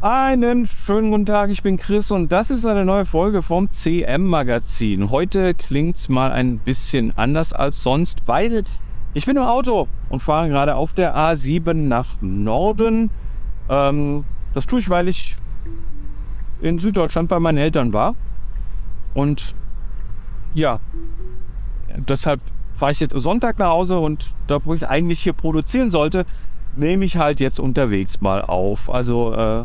Einen schönen guten Tag, ich bin Chris und das ist eine neue Folge vom CM Magazin. Heute klingt es mal ein bisschen anders als sonst, weil ich bin im Auto und fahre gerade auf der A7 nach Norden. Ähm, das tue ich, weil ich in Süddeutschland bei meinen Eltern war. Und ja, deshalb fahre ich jetzt Sonntag nach Hause und da, wo ich eigentlich hier produzieren sollte, nehme ich halt jetzt unterwegs mal auf. Also äh,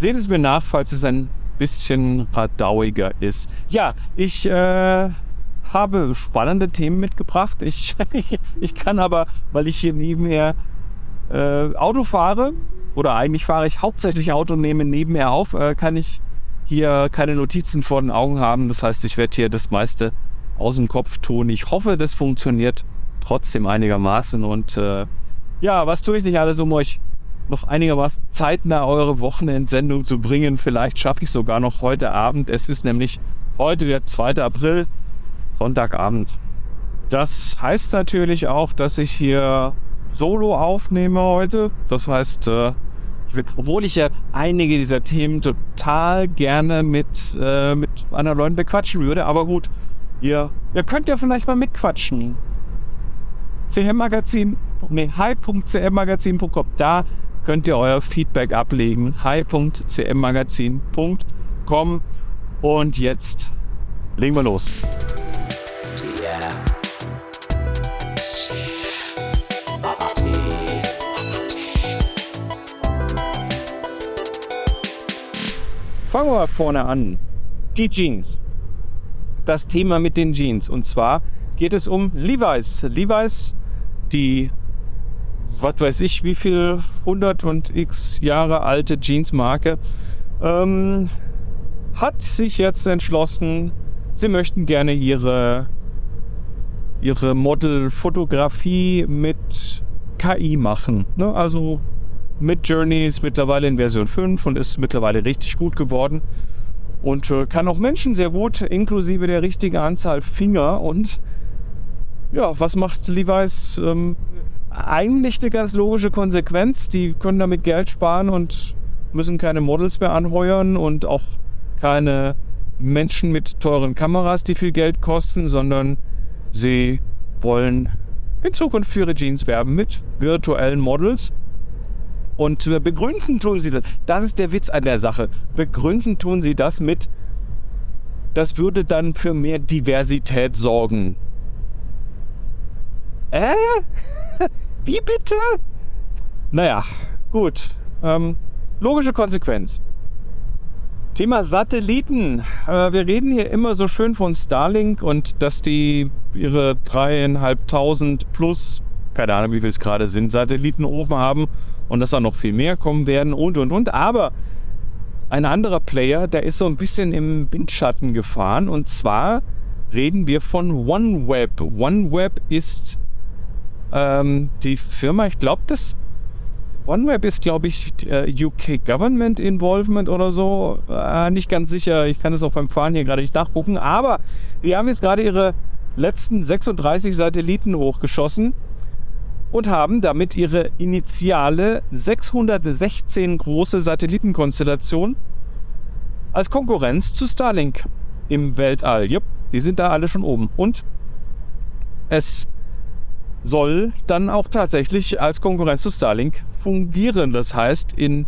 seht es mir nach, falls es ein bisschen radauiger ist. Ja, ich äh, habe spannende Themen mitgebracht. Ich, ich kann aber, weil ich hier nebenher äh, Auto fahre, oder eigentlich fahre ich hauptsächlich Auto, nehme nebenher auf, äh, kann ich hier keine Notizen vor den Augen haben. Das heißt, ich werde hier das meiste aus dem Kopf tun. Ich hoffe, das funktioniert trotzdem einigermaßen. Und äh, ja, was tue ich nicht alles, um euch noch einigermaßen zeitnah eure Wochenendsendung zu bringen? Vielleicht schaffe ich sogar noch heute Abend. Es ist nämlich heute der 2. April, Sonntagabend. Das heißt natürlich auch, dass ich hier solo aufnehme heute. Das heißt, äh, obwohl ich ja einige dieser Themen total gerne mit, äh, mit anderen Leuten bequatschen würde, aber gut, ihr, ihr könnt ja vielleicht mal mitquatschen. CM-Magazin, nee, hi.cmmagazin.com, da könnt ihr euer Feedback ablegen. hi.cmmagazin.com und jetzt legen wir los. Fangen wir vorne an. Die Jeans. Das Thema mit den Jeans. Und zwar geht es um Levi's. Levi's, die, was weiß ich, wie viel 100 und x Jahre alte Jeansmarke, ähm, hat sich jetzt entschlossen, sie möchten gerne ihre, ihre Modelfotografie mit KI machen. Ne? Also mit Journey ist mittlerweile in Version 5 und ist mittlerweile richtig gut geworden. Und äh, kann auch Menschen sehr gut, inklusive der richtigen Anzahl Finger. Und ja, was macht Levi's? Ähm, eigentlich eine ganz logische Konsequenz. Die können damit Geld sparen und müssen keine Models mehr anheuern und auch keine Menschen mit teuren Kameras, die viel Geld kosten, sondern sie wollen in Zukunft für ihre Jeans werben mit virtuellen Models und begründen tun sie das. Das ist der Witz an der Sache. Begründen tun sie das mit, das würde dann für mehr Diversität sorgen. Äh? Wie bitte? Naja, gut. Ähm, logische Konsequenz. Thema Satelliten. Äh, wir reden hier immer so schön von Starlink und dass die ihre dreieinhalbtausend plus, keine Ahnung wie viel es gerade sind, Satelliten oben haben und dass da noch viel mehr kommen werden und und und. Aber ein anderer Player, der ist so ein bisschen im Windschatten gefahren und zwar reden wir von OneWeb. OneWeb ist ähm, die Firma, ich glaube, das OneWeb ist, glaube ich, äh, UK Government Involvement oder so. Äh, nicht ganz sicher. Ich kann es auch beim Fahren hier gerade nicht nachgucken. Aber die haben jetzt gerade ihre letzten 36 Satelliten hochgeschossen und haben damit ihre initiale 616 große Satellitenkonstellation als Konkurrenz zu Starlink im Weltall. Jupp, die sind da alle schon oben. Und es soll dann auch tatsächlich als Konkurrenz zu Starlink fungieren. Das heißt, in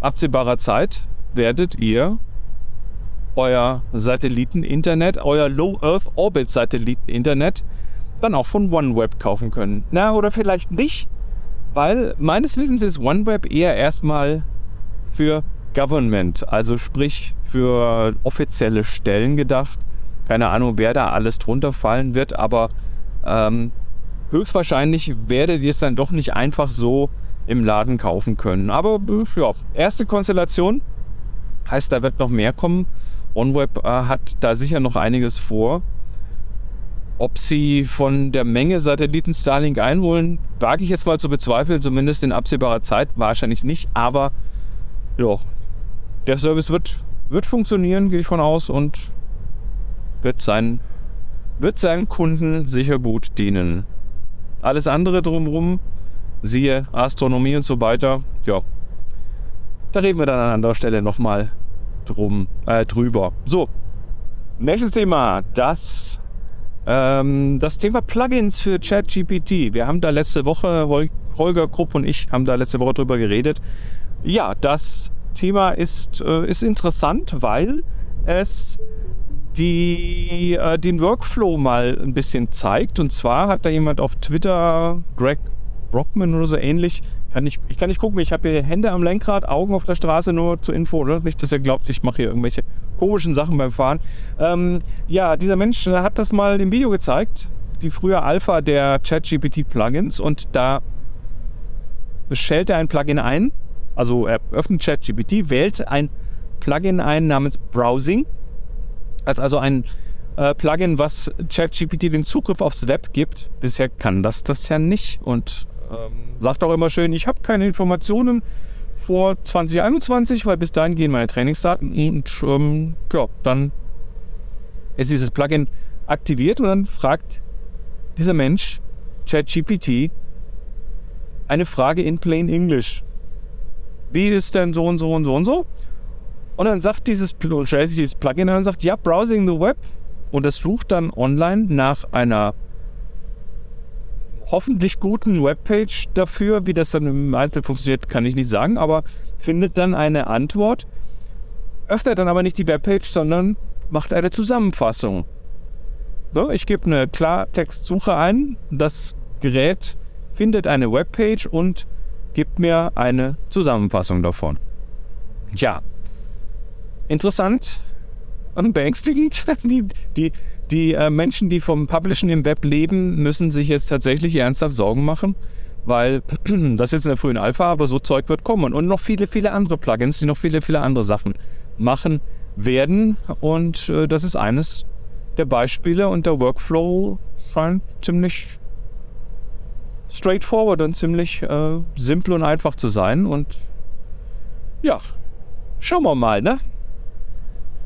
absehbarer Zeit werdet ihr euer Satelliten-Internet, euer Low Earth Orbit Satelliten-Internet dann auch von OneWeb kaufen können. Na, oder vielleicht nicht, weil meines Wissens ist OneWeb eher erstmal für Government, also sprich für offizielle Stellen gedacht. Keine Ahnung, wer da alles drunter fallen wird, aber ähm, höchstwahrscheinlich werdet ihr es dann doch nicht einfach so im Laden kaufen können. Aber äh, ja, erste Konstellation heißt, da wird noch mehr kommen. OneWeb äh, hat da sicher noch einiges vor. Ob sie von der Menge Satelliten Starlink einholen, wage ich jetzt mal zu bezweifeln, zumindest in absehbarer Zeit wahrscheinlich nicht. Aber ja, der Service wird, wird funktionieren, gehe ich von aus, und wird, sein, wird seinen Kunden sicher gut dienen. Alles andere drumherum, siehe Astronomie und so weiter, ja, Da reden wir dann an anderer Stelle nochmal drum, äh, drüber. So, nächstes Thema, das, ähm, das Thema Plugins für ChatGPT. Wir haben da letzte Woche, Holger Krupp und ich haben da letzte Woche drüber geredet. Ja, das Thema ist, äh, ist interessant, weil es die äh, den Workflow mal ein bisschen zeigt. Und zwar hat da jemand auf Twitter, Greg Brockman oder so ähnlich, kann ich, ich kann nicht gucken, ich habe hier Hände am Lenkrad, Augen auf der Straße, nur zur Info, oder? Nicht, dass ihr glaubt, ich mache hier irgendwelche komischen Sachen beim Fahren. Ähm, ja, dieser Mensch hat das mal im Video gezeigt, die frühe Alpha der ChatGPT-Plugins und da stellt er ein Plugin ein, also er öffnet ChatGPT, wählt ein Plugin ein namens Browsing als also ein äh, Plugin, was ChatGPT den Zugriff aufs Web gibt. Bisher kann das das ja nicht und ähm, sagt auch immer schön, ich habe keine Informationen vor 2021, weil bis dahin gehen meine Trainingsdaten und ähm, ja, dann ist dieses Plugin aktiviert und dann fragt dieser Mensch ChatGPT eine Frage in plain English. Wie ist denn so und so und so und so? Und dann sagt dieses, stellt sich dieses Plugin an und sagt, ja, Browsing the Web. Und es sucht dann online nach einer hoffentlich guten Webpage dafür. Wie das dann im Einzelnen funktioniert, kann ich nicht sagen, aber findet dann eine Antwort, öffnet dann aber nicht die Webpage, sondern macht eine Zusammenfassung. So, ich gebe eine Klartextsuche ein, das Gerät findet eine Webpage und gibt mir eine Zusammenfassung davon. Tja, interessant und beängstigend. Die, die, die äh, Menschen, die vom Publishen im Web leben, müssen sich jetzt tatsächlich ernsthaft Sorgen machen, weil das jetzt in der frühen Alpha, aber so Zeug wird kommen. Und noch viele, viele andere Plugins, die noch viele, viele andere Sachen machen werden. Und äh, das ist eines der Beispiele und der Workflow scheint ziemlich straightforward und ziemlich äh, simpel und einfach zu sein. Und ja, schauen wir mal, ne?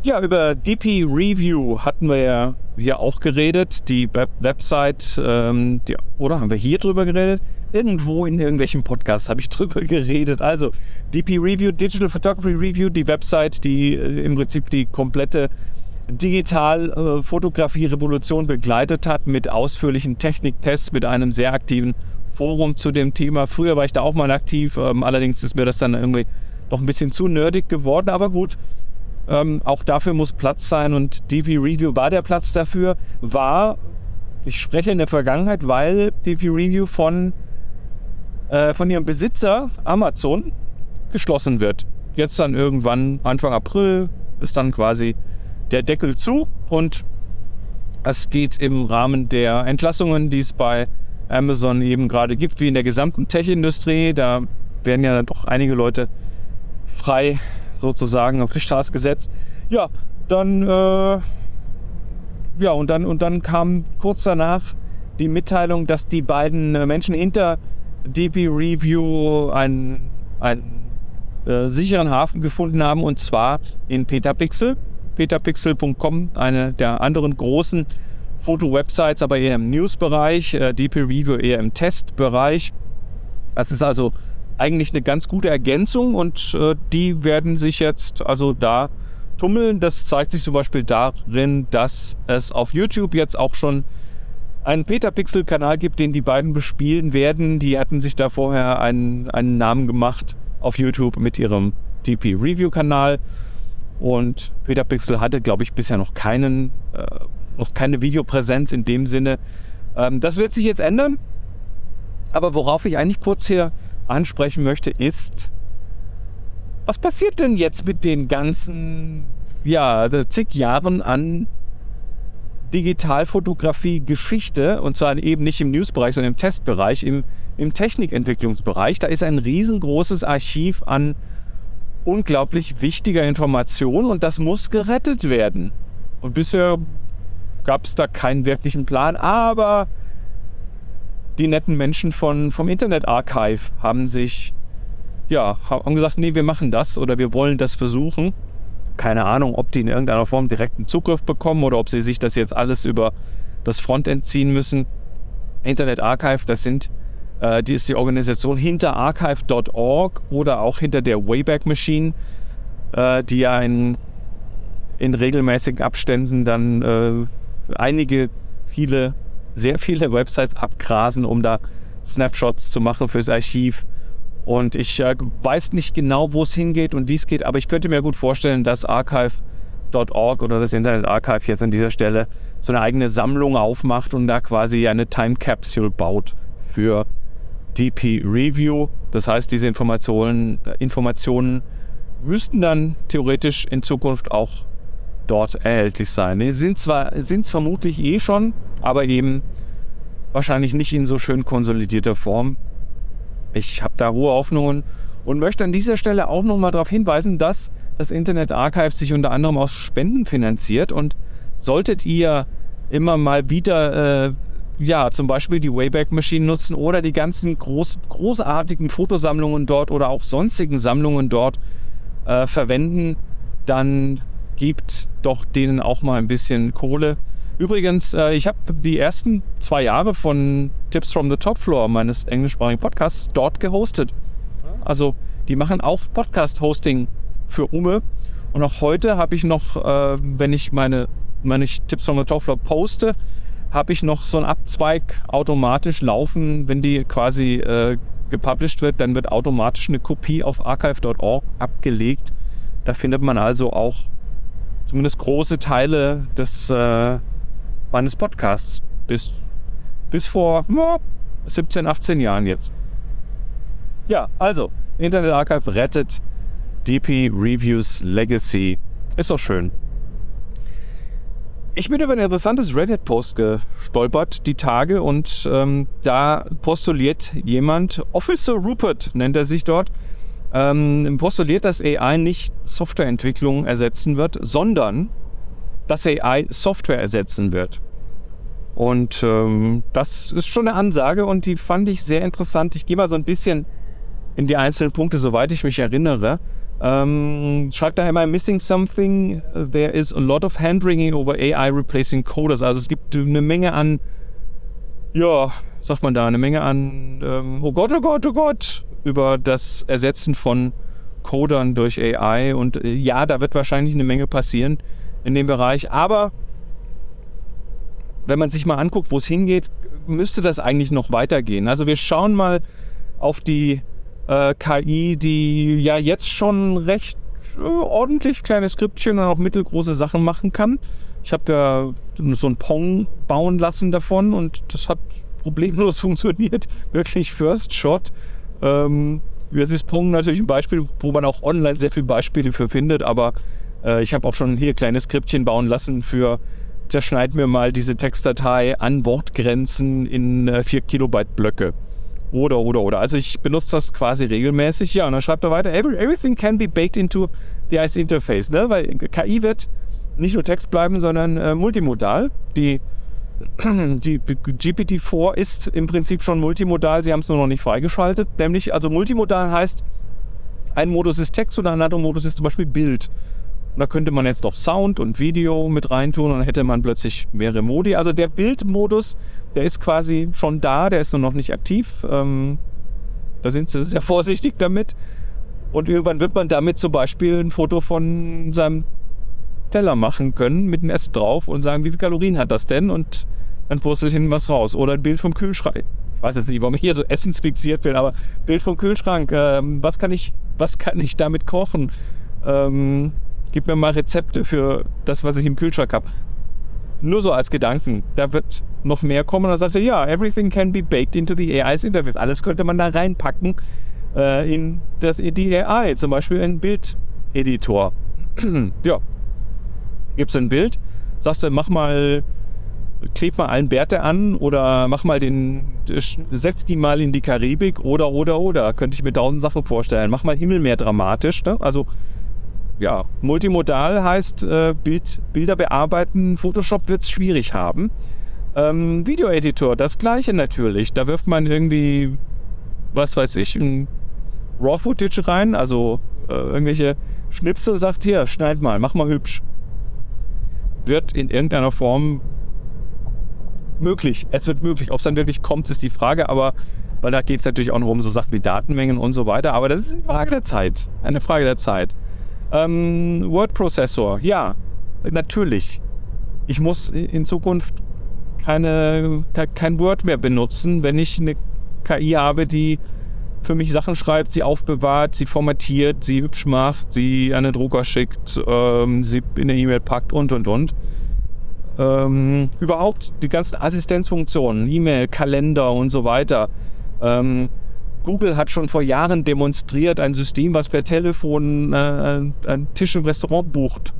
Ja, über DP Review hatten wir ja hier auch geredet. Die Web Website, ähm, die, oder haben wir hier drüber geredet? Irgendwo in irgendwelchen Podcasts habe ich drüber geredet. Also DP Review, Digital Photography Review, die Website, die äh, im Prinzip die komplette Digital-Fotografie-Revolution äh, begleitet hat mit ausführlichen Techniktests, mit einem sehr aktiven Forum zu dem Thema. Früher war ich da auch mal aktiv, ähm, allerdings ist mir das dann irgendwie noch ein bisschen zu nerdig geworden, aber gut. Ähm, auch dafür muss Platz sein und DP Review war der Platz dafür. War, ich spreche in der Vergangenheit, weil DP Review von, äh, von ihrem Besitzer Amazon geschlossen wird. Jetzt dann irgendwann Anfang April ist dann quasi der Deckel zu und es geht im Rahmen der Entlassungen, die es bei Amazon eben gerade gibt, wie in der gesamten Tech-Industrie. Da werden ja doch einige Leute frei sozusagen auf die Straße gesetzt. Ja, dann, äh, ja, und dann, und dann kam kurz danach die Mitteilung, dass die beiden äh, Menschen hinter DP Review einen, einen äh, sicheren Hafen gefunden haben und zwar in Petapixel. Petapixel.com, eine der anderen großen Foto-Websites, aber eher im News-Bereich, äh, DP Review eher im Test-Bereich. Das ist also eigentlich eine ganz gute Ergänzung und äh, die werden sich jetzt also da tummeln. Das zeigt sich zum Beispiel darin, dass es auf YouTube jetzt auch schon einen Petapixel-Kanal gibt, den die beiden bespielen werden. Die hatten sich da vorher einen, einen Namen gemacht auf YouTube mit ihrem TP Review-Kanal. Und Petapixel hatte, glaube ich, bisher noch keinen, äh, noch keine Videopräsenz in dem Sinne. Ähm, das wird sich jetzt ändern. Aber worauf ich eigentlich kurz hier ansprechen möchte, ist, was passiert denn jetzt mit den ganzen, ja, zig Jahren an Digitalfotografie-Geschichte und zwar eben nicht im Newsbereich, sondern im Testbereich, im, im Technikentwicklungsbereich. Da ist ein riesengroßes Archiv an unglaublich wichtiger Information und das muss gerettet werden. Und bisher gab es da keinen wirklichen Plan, aber die netten Menschen von, vom Internet Archive haben sich, ja, haben gesagt, nee, wir machen das oder wir wollen das versuchen. Keine Ahnung, ob die in irgendeiner Form direkten Zugriff bekommen oder ob sie sich das jetzt alles über das Frontend ziehen müssen. Internet Archive, das sind Äh, die ist die Organisation hinter archive.org oder auch hinter der Wayback Machine, äh, die ja in, in regelmäßigen Abständen dann äh, einige, viele, sehr viele Websites abgrasen, um da Snapshots zu machen fürs Archiv. Und ich äh, weiß nicht genau, wo es hingeht und wie es geht, aber ich könnte mir gut vorstellen, dass archive.org oder das Internet Archive jetzt an dieser Stelle so eine eigene Sammlung aufmacht und da quasi eine Time Capsule baut für DP Review. Das heißt, diese Informationen, Informationen müssten dann theoretisch in Zukunft auch dort erhältlich sein. Sind zwar sind es vermutlich eh schon, aber eben wahrscheinlich nicht in so schön konsolidierter Form. Ich habe da hohe Hoffnungen und möchte an dieser Stelle auch nochmal darauf hinweisen, dass das Internet Archive sich unter anderem aus Spenden finanziert und solltet ihr immer mal wieder äh, ja, zum Beispiel die Wayback Machine nutzen oder die ganzen groß, großartigen Fotosammlungen dort oder auch sonstigen Sammlungen dort äh, verwenden, dann gibt doch denen auch mal ein bisschen Kohle. Übrigens, äh, ich habe die ersten zwei Jahre von Tips from the Top Floor meines englischsprachigen Podcasts dort gehostet. Also die machen auch Podcast-Hosting für Ume. Und auch heute habe ich noch, äh, wenn ich meine, meine Tips from the Top Floor poste, habe ich noch so einen Abzweig automatisch laufen, wenn die quasi äh, gepublished wird, dann wird automatisch eine Kopie auf archive.org abgelegt. Da findet man also auch zumindest große Teile des äh, meines Podcasts bis, bis vor oh, 17, 18 Jahren jetzt. Ja, also Internet Archive rettet DP Reviews Legacy. Ist doch schön. Ich bin über ein interessantes Reddit-Post gestolpert die Tage und ähm, da postuliert jemand, Officer Rupert nennt er sich dort, ähm, postuliert, dass AI nicht Softwareentwicklung ersetzen wird, sondern dass AI Software ersetzen wird. Und ähm, das ist schon eine Ansage und die fand ich sehr interessant. Ich gehe mal so ein bisschen in die einzelnen Punkte, soweit ich mich erinnere. Ähm, schreibt da einmal Missing Something. There is a lot of handwringing over AI replacing coders. Also es gibt eine Menge an, ja, sagt man da, eine Menge an, ähm, oh Gott, oh Gott, oh Gott, über das Ersetzen von Codern durch AI. Und äh, ja, da wird wahrscheinlich eine Menge passieren in dem Bereich. Aber wenn man sich mal anguckt, wo es hingeht, müsste das eigentlich noch weitergehen. Also wir schauen mal auf die äh, KI, die ja jetzt schon recht äh, ordentlich kleine Skriptchen und auch mittelgroße Sachen machen kann. Ich habe ja so ein Pong bauen lassen davon und das hat problemlos funktioniert. Wirklich First Shot. Ähm, jetzt ist Pong natürlich ein Beispiel, wo man auch online sehr viele Beispiele für findet, aber äh, ich habe auch schon hier kleine Skriptchen bauen lassen für zerschneid mir mal diese Textdatei an Wortgrenzen in äh, 4 Kilobyte Blöcke. Oder, oder, oder. Also ich benutze das quasi regelmäßig. Ja, und dann schreibt er weiter, everything can be baked into the ICE Interface. Ne? Weil KI wird nicht nur Text bleiben, sondern äh, multimodal. Die, die GPT-4 ist im Prinzip schon multimodal. Sie haben es nur noch nicht freigeschaltet. Nämlich, also multimodal heißt, ein Modus ist Text und ein anderer Modus ist zum Beispiel Bild. Da könnte man jetzt auf Sound und Video mit reintun und dann hätte man plötzlich mehrere Modi. Also der Bildmodus der ist quasi schon da, der ist nur noch nicht aktiv. Ähm, da sind sie sehr vorsichtig damit. Und irgendwann wird man damit zum Beispiel ein Foto von seinem Teller machen können mit einem Essen drauf und sagen, wie viele Kalorien hat das denn? Und dann postet hinten was raus. Oder ein Bild vom Kühlschrank. Ich weiß jetzt nicht, warum ich hier so essensfixiert bin, aber Bild vom Kühlschrank. Ähm, was, kann ich, was kann ich damit kochen? Ähm, gib mir mal Rezepte für das, was ich im Kühlschrank habe. Nur so als Gedanken. Da wird noch mehr kommen. Und dann sagt er, ja, everything can be baked into the AI's Interface. Alles könnte man da reinpacken äh, in, das, in die AI. Zum Beispiel ein Bildeditor. ja. Gibt es ein Bild, sagst du, mach mal, kleb mal einen Bärte an oder mach mal den, setz die mal in die Karibik oder, oder, oder. Könnte ich mir tausend Sachen vorstellen. Mach mal Himmel mehr dramatisch. Ne? Also ja, multimodal heißt äh, Bild, Bilder bearbeiten. Photoshop wird es schwierig haben. Ähm, Videoeditor, das gleiche natürlich. Da wirft man irgendwie, was weiß ich, ein RAW-Footage rein, also äh, irgendwelche Schnipsel, sagt hier, schneid mal, mach mal hübsch. Wird in irgendeiner Form möglich. Es wird möglich. Ob es dann wirklich kommt, ist die Frage, aber weil da geht es natürlich auch noch um so Sachen wie Datenmengen und so weiter. Aber das ist eine Frage der Zeit. Eine Frage der Zeit. Ähm, Word-Prozessor, ja, natürlich. Ich muss in Zukunft keine, kein Word mehr benutzen, wenn ich eine KI habe, die für mich Sachen schreibt, sie aufbewahrt, sie formatiert, sie hübsch macht, sie an den Drucker schickt, ähm, sie in eine E-Mail packt und und und. Ähm, überhaupt die ganzen Assistenzfunktionen, E-Mail, Kalender und so weiter. Ähm, Google hat schon vor Jahren demonstriert ein System, was per Telefon äh, einen Tisch im Restaurant bucht.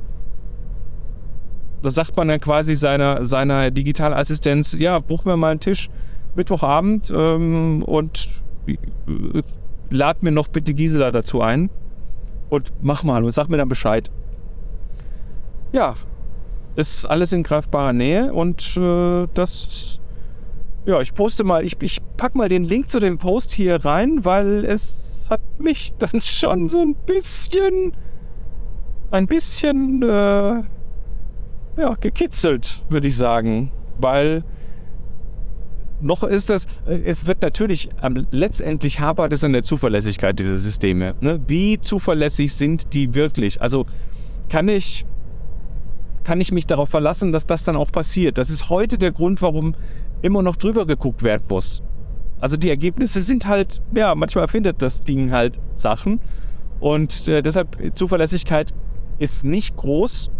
Da sagt man dann quasi seiner, seiner Digitalassistenz, ja, buch mir mal einen Tisch Mittwochabend ähm, und äh, lad mir noch bitte Gisela dazu ein und mach mal und sag mir dann Bescheid. Ja, ist alles in greifbarer Nähe und äh, das, ja, ich poste mal, ich, ich pack mal den Link zu dem Post hier rein, weil es hat mich dann schon so ein bisschen, ein bisschen, äh, ja, gekitzelt, würde ich sagen, weil noch ist das, äh, es wird natürlich, ähm, letztendlich hapert es an der Zuverlässigkeit dieser Systeme. Ne? Wie zuverlässig sind die wirklich? Also kann ich, kann ich mich darauf verlassen, dass das dann auch passiert? Das ist heute der Grund, warum immer noch drüber geguckt werden muss. Also die Ergebnisse sind halt, ja, manchmal findet das Ding halt Sachen. Und äh, deshalb Zuverlässigkeit ist nicht groß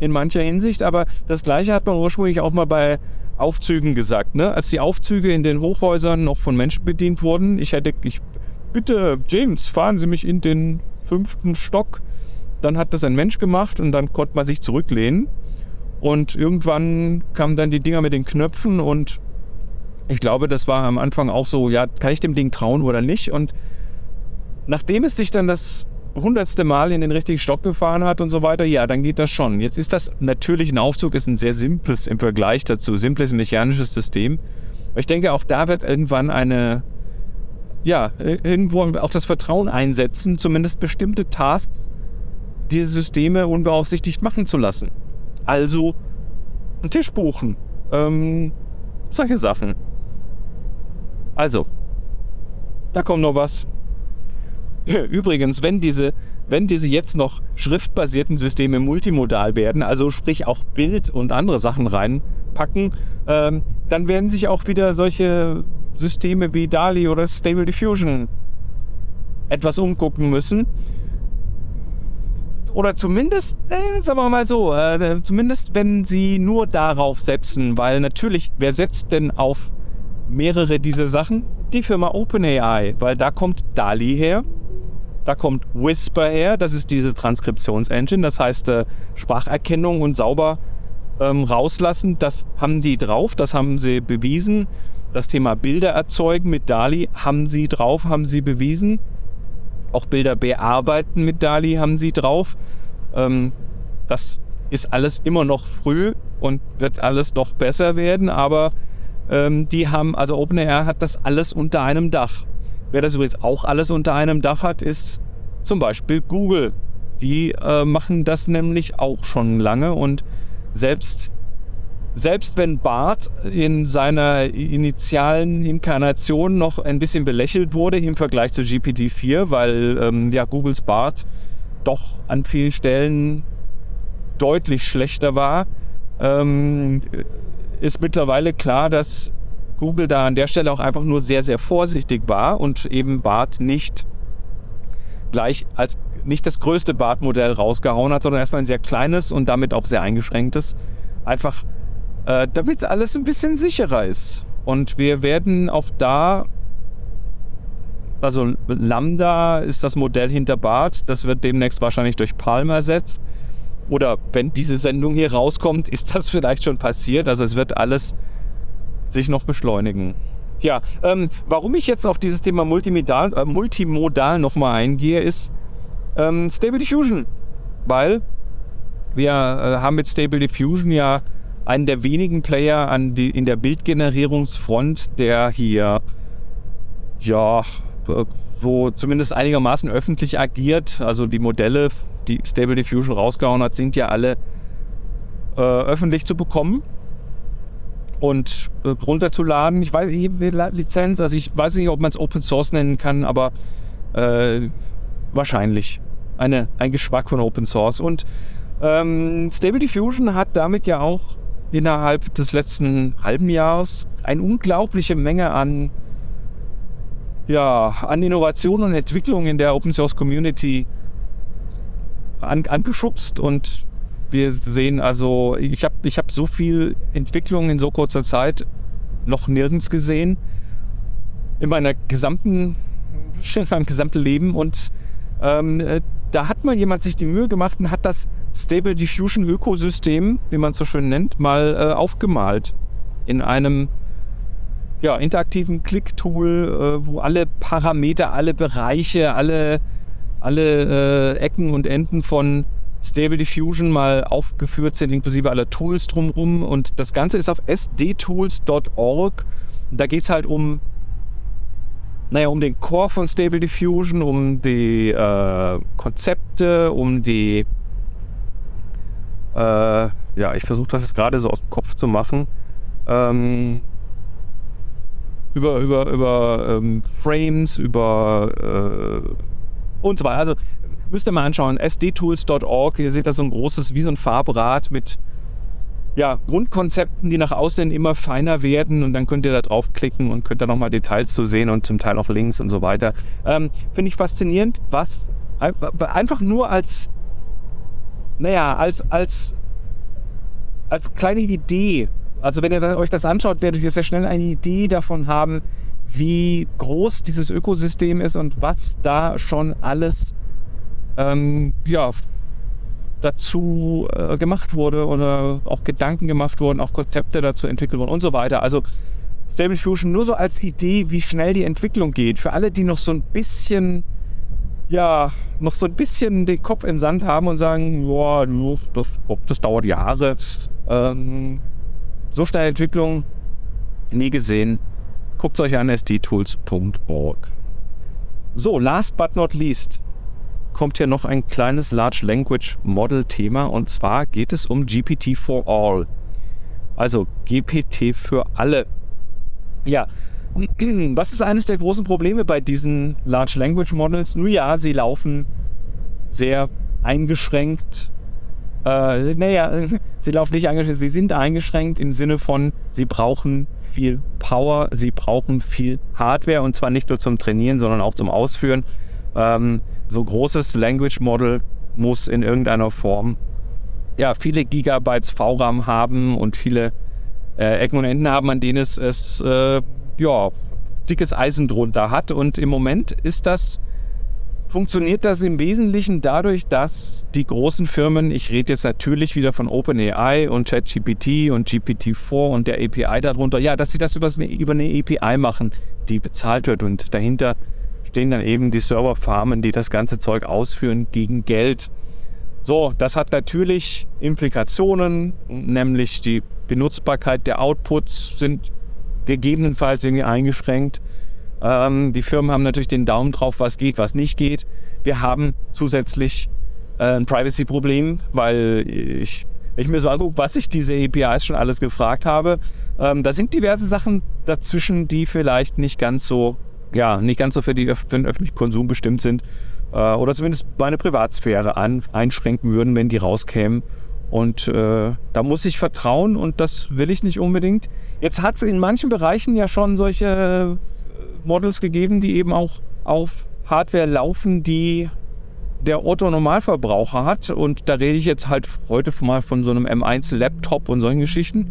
in mancher Hinsicht, aber das gleiche hat man ursprünglich auch mal bei Aufzügen gesagt. Ne? Als die Aufzüge in den Hochhäusern noch von Menschen bedient wurden, ich hätte, ich bitte, James, fahren Sie mich in den fünften Stock. Dann hat das ein Mensch gemacht und dann konnte man sich zurücklehnen. Und irgendwann kamen dann die Dinger mit den Knöpfen und ich glaube, das war am Anfang auch so, ja, kann ich dem Ding trauen oder nicht? Und nachdem es sich dann das hundertste Mal in den richtigen Stock gefahren hat und so weiter, ja, dann geht das schon. Jetzt ist das natürlich ein Aufzug, ist ein sehr simples im Vergleich dazu, simples mechanisches System. Ich denke, auch da wird irgendwann eine, ja, irgendwo auch das Vertrauen einsetzen, zumindest bestimmte Tasks, diese Systeme unbeaufsichtigt machen zu lassen. Also einen Tisch buchen, ähm, solche Sachen. Also, da kommt noch was. Übrigens, wenn diese, wenn diese jetzt noch schriftbasierten Systeme multimodal werden, also sprich auch Bild und andere Sachen reinpacken, ähm, dann werden sich auch wieder solche Systeme wie DALI oder Stable Diffusion etwas umgucken müssen. Oder zumindest, äh, sagen wir mal so, äh, zumindest wenn sie nur darauf setzen, weil natürlich, wer setzt denn auf mehrere dieser Sachen? Die Firma OpenAI, weil da kommt DALI her da kommt Whisper her, das ist diese Transkriptionsengine, das heißt äh, Spracherkennung und sauber ähm, rauslassen. Das haben die drauf, das haben sie bewiesen. Das Thema Bilder erzeugen mit DALI haben sie drauf, haben sie bewiesen. Auch Bilder bearbeiten mit DALI haben sie drauf. Ähm, das ist alles immer noch früh und wird alles noch besser werden, aber ähm, die haben, also OpenAI hat das alles unter einem Dach. Wer das übrigens auch alles unter einem Dach hat, ist zum Beispiel Google. Die äh, machen das nämlich auch schon lange und selbst, selbst wenn Bart in seiner initialen Inkarnation noch ein bisschen belächelt wurde im Vergleich zu GPT-4, weil ähm, ja, Googles Bart doch an vielen Stellen deutlich schlechter war, ähm, ist mittlerweile klar, dass Google da an der Stelle auch einfach nur sehr, sehr vorsichtig war und eben Bart nicht gleich als nicht das größte Bartmodell rausgehauen hat, sondern erstmal ein sehr kleines und damit auch sehr eingeschränktes. Einfach äh, damit alles ein bisschen sicherer ist. Und wir werden auch da, also Lambda ist das Modell hinter Bart, das wird demnächst wahrscheinlich durch Palm ersetzt. Oder wenn diese Sendung hier rauskommt, ist das vielleicht schon passiert. Also es wird alles sich noch beschleunigen. Ja, ähm, warum ich jetzt auf dieses Thema Multimodal, äh, Multimodal nochmal eingehe, ist ähm, Stable Diffusion. Weil wir äh, haben mit Stable Diffusion ja einen der wenigen Player an die, in der Bildgenerierungsfront, der hier ja so zumindest einigermaßen öffentlich agiert. Also die Modelle, die Stable Diffusion rausgehauen hat, sind ja alle äh, öffentlich zu bekommen. und äh, runterzuladen. Ich weiß Lizenz, also ich weiß nicht, ob man es Open Source nennen kann, aber äh, wahrscheinlich eine, ein Geschmack von Open Source. Und ähm, Stable Diffusion hat damit ja auch innerhalb des letzten halben Jahres eine unglaubliche Menge an, ja, an Innovation und Entwicklung in der Open Source Community an, angeschubst. Und wir sehen also, ich habe ich hab so viel Entwicklung in so kurzer Zeit noch nirgends gesehen. In meiner gesamten, in meinem gesamten Leben. Und ähm, äh, da hat mal jemand sich die Mühe gemacht und hat das Stable Diffusion Ökosystem, wie man es so schön nennt, mal äh, aufgemalt in einem ja, interaktiven Click-Tool, äh, wo alle Parameter, alle Bereiche, alle, alle äh, Ecken und Enden von Stable Diffusion mal aufgeführt sind, inklusive aller Tools drumherum. Und das Ganze ist auf sdtools.org. Da geht es halt um, naja, um den Core von Stable Diffusion, um die äh, Konzepte, um die, äh, ja, ich versuche das jetzt gerade so aus dem Kopf zu machen. Ähm, über, über, über ähm, Frames, über äh, und so weiter. Also müsst ihr mal anschauen, sdtools.org. Ihr seht da so ein großes, wie so ein Farbrad mit ja, Grundkonzepten, die nach außen immer feiner werden und dann könnt ihr da draufklicken und könnt da nochmal Details zu sehen und zum Teil auch Links und so weiter. Ähm, Finde ich faszinierend, was einfach nur als, naja, als, als, als kleine Idee, also wenn ihr euch das anschaut, werdet ihr sehr schnell eine Idee davon haben, wie groß dieses Ökosystem ist und was da schon alles ähm, ja, dazu äh, gemacht wurde oder auch Gedanken gemacht wurden, auch Konzepte dazu entwickelt wurden und so weiter. Also Stable Fusion nur so als Idee, wie schnell die Entwicklung geht. Für alle, die noch so ein bisschen, ja, noch so ein bisschen den Kopf im Sand haben und sagen, boah, das, das dauert Jahre. Ähm, so schnelle Entwicklung nie gesehen. Guckt euch an sdtools.org. So, last but not least kommt hier noch ein kleines Large Language Model Thema und zwar geht es um GPT for All. Also GPT für alle. Ja, was ist eines der großen Probleme bei diesen Large Language Models? Nun ja, sie laufen sehr eingeschränkt. Äh, naja, sie laufen nicht eingeschränkt, sie sind eingeschränkt im Sinne von, sie brauchen viel Power, sie brauchen viel Hardware und zwar nicht nur zum Trainieren, sondern auch zum Ausführen. Ähm, so großes Language Model muss in irgendeiner Form ja, viele Gigabytes VRAM haben und viele äh, Ecken und Enden haben, an denen es, es äh, ja, dickes Eisen drunter hat. Und im Moment ist das, funktioniert das im Wesentlichen dadurch, dass die großen Firmen, ich rede jetzt natürlich wieder von OpenAI und ChatGPT und GPT-4 und der API darunter, ja, dass sie das über eine API machen, die bezahlt wird und dahinter stehen dann eben die Serverfarmen, die das ganze Zeug ausführen gegen Geld. So, das hat natürlich Implikationen, nämlich die Benutzbarkeit der Outputs sind gegebenenfalls irgendwie eingeschränkt. Ähm, die Firmen haben natürlich den Daumen drauf, was geht, was nicht geht. Wir haben zusätzlich äh, ein Privacy-Problem, weil ich, ich mir so angucke, was ich diese APIs schon alles gefragt habe. Ähm, da sind diverse Sachen dazwischen, die vielleicht nicht ganz so ja, nicht ganz so für, die, für den öffentlichen Konsum bestimmt sind äh, oder zumindest meine Privatsphäre an, einschränken würden, wenn die rauskämen. Und äh, da muss ich vertrauen und das will ich nicht unbedingt. Jetzt hat es in manchen Bereichen ja schon solche äh, Models gegeben, die eben auch auf Hardware laufen, die der Otto-Normalverbraucher hat. Und da rede ich jetzt halt heute mal von so einem M1-Laptop und solchen Geschichten.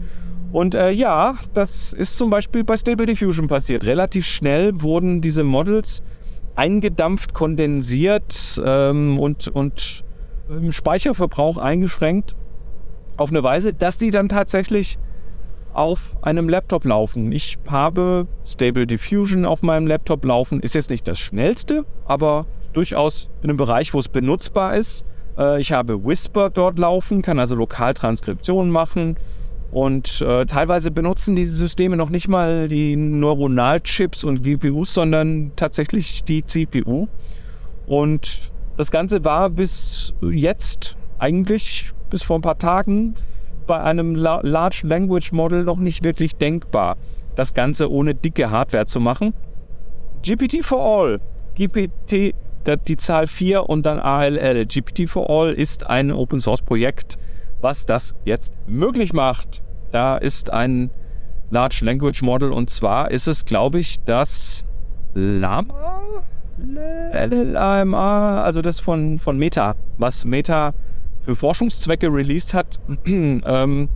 Und äh, ja, das ist zum Beispiel bei Stable Diffusion passiert. Relativ schnell wurden diese Models eingedampft, kondensiert ähm, und, und im Speicherverbrauch eingeschränkt. Auf eine Weise, dass die dann tatsächlich auf einem Laptop laufen. Ich habe Stable Diffusion auf meinem Laptop laufen. Ist jetzt nicht das schnellste, aber durchaus in einem Bereich, wo es benutzbar ist. Äh, ich habe Whisper dort laufen, kann also Lokaltranskriptionen machen. Und äh, teilweise benutzen diese Systeme noch nicht mal die Neuronalchips und GPUs, sondern tatsächlich die CPU. Und das Ganze war bis jetzt eigentlich, bis vor ein paar Tagen, bei einem Large Language Model noch nicht wirklich denkbar, das Ganze ohne dicke Hardware zu machen. GPT for All, GPT, die Zahl 4 und dann ALL. GPT for All ist ein Open Source Projekt, was das jetzt möglich macht. Da ist ein Large Language Model und zwar ist es, glaube ich, das Lama? LLAMA, also das von, von Meta, was Meta für Forschungszwecke released hat. ähm,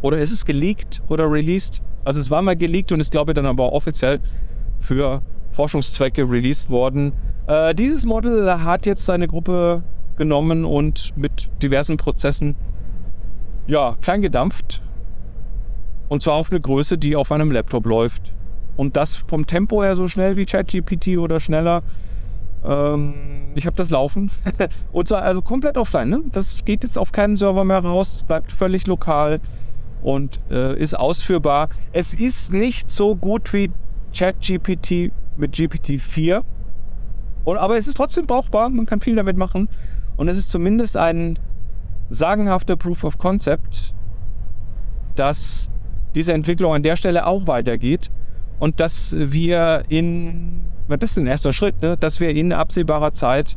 oder ist es geleakt oder released? Also es war mal geleakt und ist, glaube ich, dann aber offiziell für Forschungszwecke released worden. Äh, dieses Model hat jetzt seine Gruppe genommen und mit diversen Prozessen ja, klein gedampft. Und zwar auf eine Größe, die auf einem Laptop läuft. Und das vom Tempo her so schnell wie ChatGPT oder schneller. Ähm, ich habe das laufen. und zwar also komplett offline. Ne? Das geht jetzt auf keinen Server mehr raus. Es bleibt völlig lokal und äh, ist ausführbar. Es ist nicht so gut wie ChatGPT mit GPT-4. aber es ist trotzdem brauchbar. Man kann viel damit machen. Und es ist zumindest ein sagenhafter Proof of Concept, dass diese Entwicklung an der Stelle auch weitergeht und dass wir in, das ist ein erster Schritt, ne, dass wir in absehbarer Zeit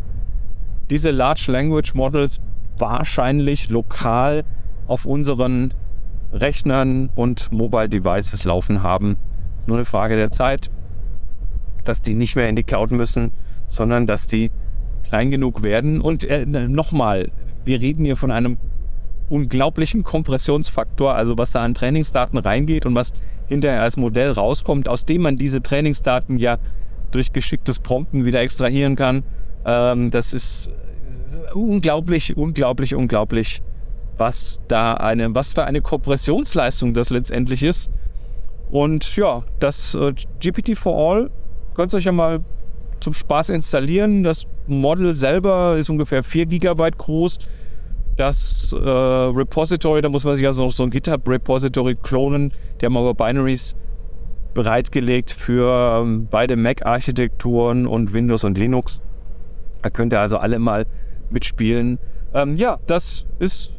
diese Large Language Models wahrscheinlich lokal auf unseren Rechnern und Mobile Devices laufen haben. Ist nur eine Frage der Zeit, dass die nicht mehr in die Cloud müssen, sondern dass die klein genug werden. Und äh, nochmal, wir reden hier von einem unglaublichen Kompressionsfaktor, also was da an Trainingsdaten reingeht und was hinterher als Modell rauskommt, aus dem man diese Trainingsdaten ja durch geschicktes Prompten wieder extrahieren kann. Ähm, das ist unglaublich, unglaublich, unglaublich, was da eine, was für eine Kompressionsleistung das letztendlich ist. Und ja, das äh, GPT4All könnt ihr euch ja mal zum Spaß installieren. Das Model selber ist ungefähr 4 GB groß das äh, Repository, da muss man sich also noch so ein GitHub-Repository klonen. Die haben aber Binaries bereitgelegt für ähm, beide Mac-Architekturen und Windows und Linux. Da könnt ihr also alle mal mitspielen. Ähm, ja, das ist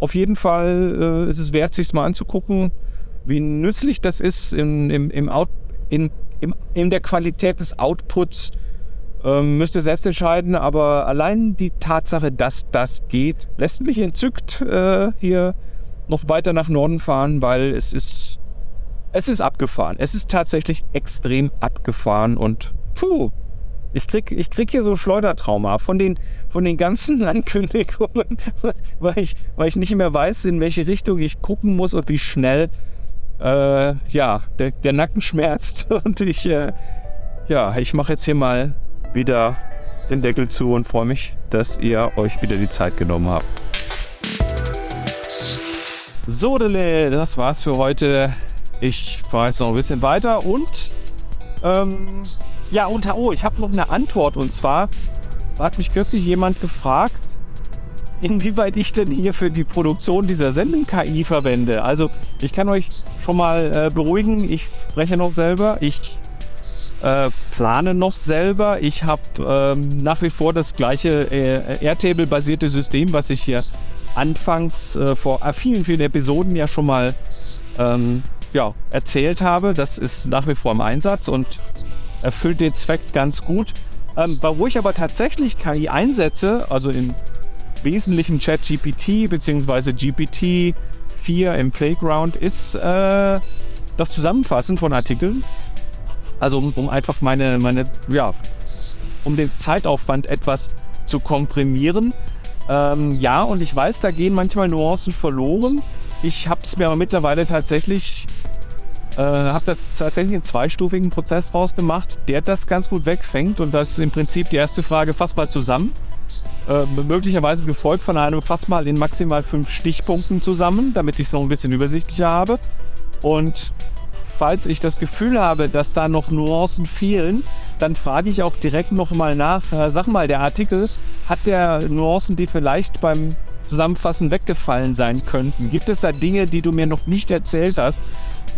auf jeden Fall, äh, ist es wert, sich mal anzugucken, wie nützlich das ist in, im, im Out, in, im, in der Qualität des Outputs ähm, müsst ihr selbst entscheiden, aber allein die Tatsache, dass das geht, lässt mich entzückt äh, hier noch weiter nach Norden fahren, weil es ist, es ist abgefahren. Es ist tatsächlich extrem abgefahren und puh, ich krieg, ich krieg hier so Schleudertrauma von den, von den ganzen Ankündigungen, weil ich, weil ich nicht mehr weiß, in welche Richtung ich gucken muss und wie schnell äh, ja, der, der Nacken schmerzt. Und ich, äh, ja, ich mache jetzt hier mal wieder den Deckel zu und freue mich, dass ihr euch wieder die Zeit genommen habt. So, das war's für heute. Ich fahre jetzt noch ein bisschen weiter und ähm, ja, und oh, ich habe noch eine Antwort und zwar hat mich kürzlich jemand gefragt, inwieweit ich denn hier für die Produktion dieser Sendung KI verwende. Also ich kann euch schon mal äh, beruhigen, ich spreche noch selber. Ich äh, plane noch selber. Ich habe ähm, nach wie vor das gleiche äh, Airtable-basierte System, was ich hier anfangs äh, vor vielen, vielen Episoden ja schon mal ähm, ja, erzählt habe. Das ist nach wie vor im Einsatz und erfüllt den Zweck ganz gut. Ähm, wo ich aber tatsächlich KI einsetze, also im wesentlichen ChatGPT bzw. GPT-4 im Playground, ist äh, das Zusammenfassen von Artikeln also um, um einfach meine, meine, ja, um den Zeitaufwand etwas zu komprimieren. Ähm, ja, und ich weiß, da gehen manchmal Nuancen verloren. Ich habe es mir aber mittlerweile tatsächlich, äh, habe da tatsächlich einen zweistufigen Prozess rausgemacht, der das ganz gut wegfängt. Und das ist im Prinzip die erste Frage, fass mal zusammen. Äh, möglicherweise gefolgt von einem fass mal in maximal fünf Stichpunkten zusammen, damit ich es noch ein bisschen übersichtlicher habe. Und falls ich das Gefühl habe, dass da noch Nuancen fehlen, dann frage ich auch direkt nochmal nach. Äh, sag mal, der Artikel, hat der Nuancen, die vielleicht beim Zusammenfassen weggefallen sein könnten? Gibt es da Dinge, die du mir noch nicht erzählt hast?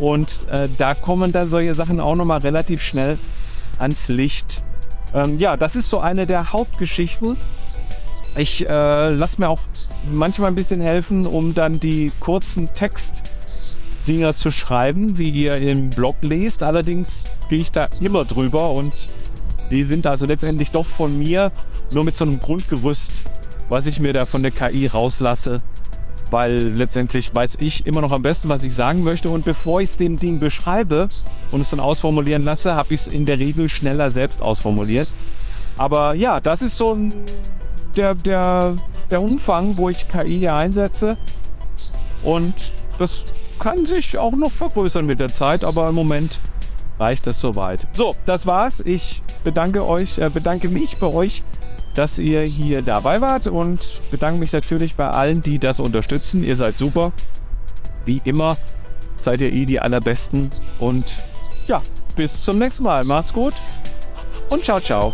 Und äh, da kommen dann solche Sachen auch nochmal relativ schnell ans Licht. Ähm, ja, das ist so eine der Hauptgeschichten. Ich äh, lasse mir auch manchmal ein bisschen helfen, um dann die kurzen Textdinger zu schreiben, die ihr im Blog lest. Allerdings gehe ich da immer drüber und die sind also letztendlich doch von mir, nur mit so einem Grundgerüst, was ich mir da von der KI rauslasse. Weil letztendlich weiß ich immer noch am besten, was ich sagen möchte. Und bevor ich es dem Ding beschreibe und es dann ausformulieren lasse, habe ich es in der Regel schneller selbst ausformuliert. Aber ja, das ist so der, der, der Umfang, wo ich KI hier einsetze. Und das kann sich auch noch vergrößern mit der Zeit, aber im Moment reicht es soweit. So, das war's. Ich bedanke euch, äh, bedanke mich bei euch, dass ihr hier dabei wart und bedanke mich natürlich bei allen, die das unterstützen. Ihr seid super. Wie immer seid ihr eh die allerbesten. Und ja, bis zum nächsten Mal. Macht's gut und ciao, ciao.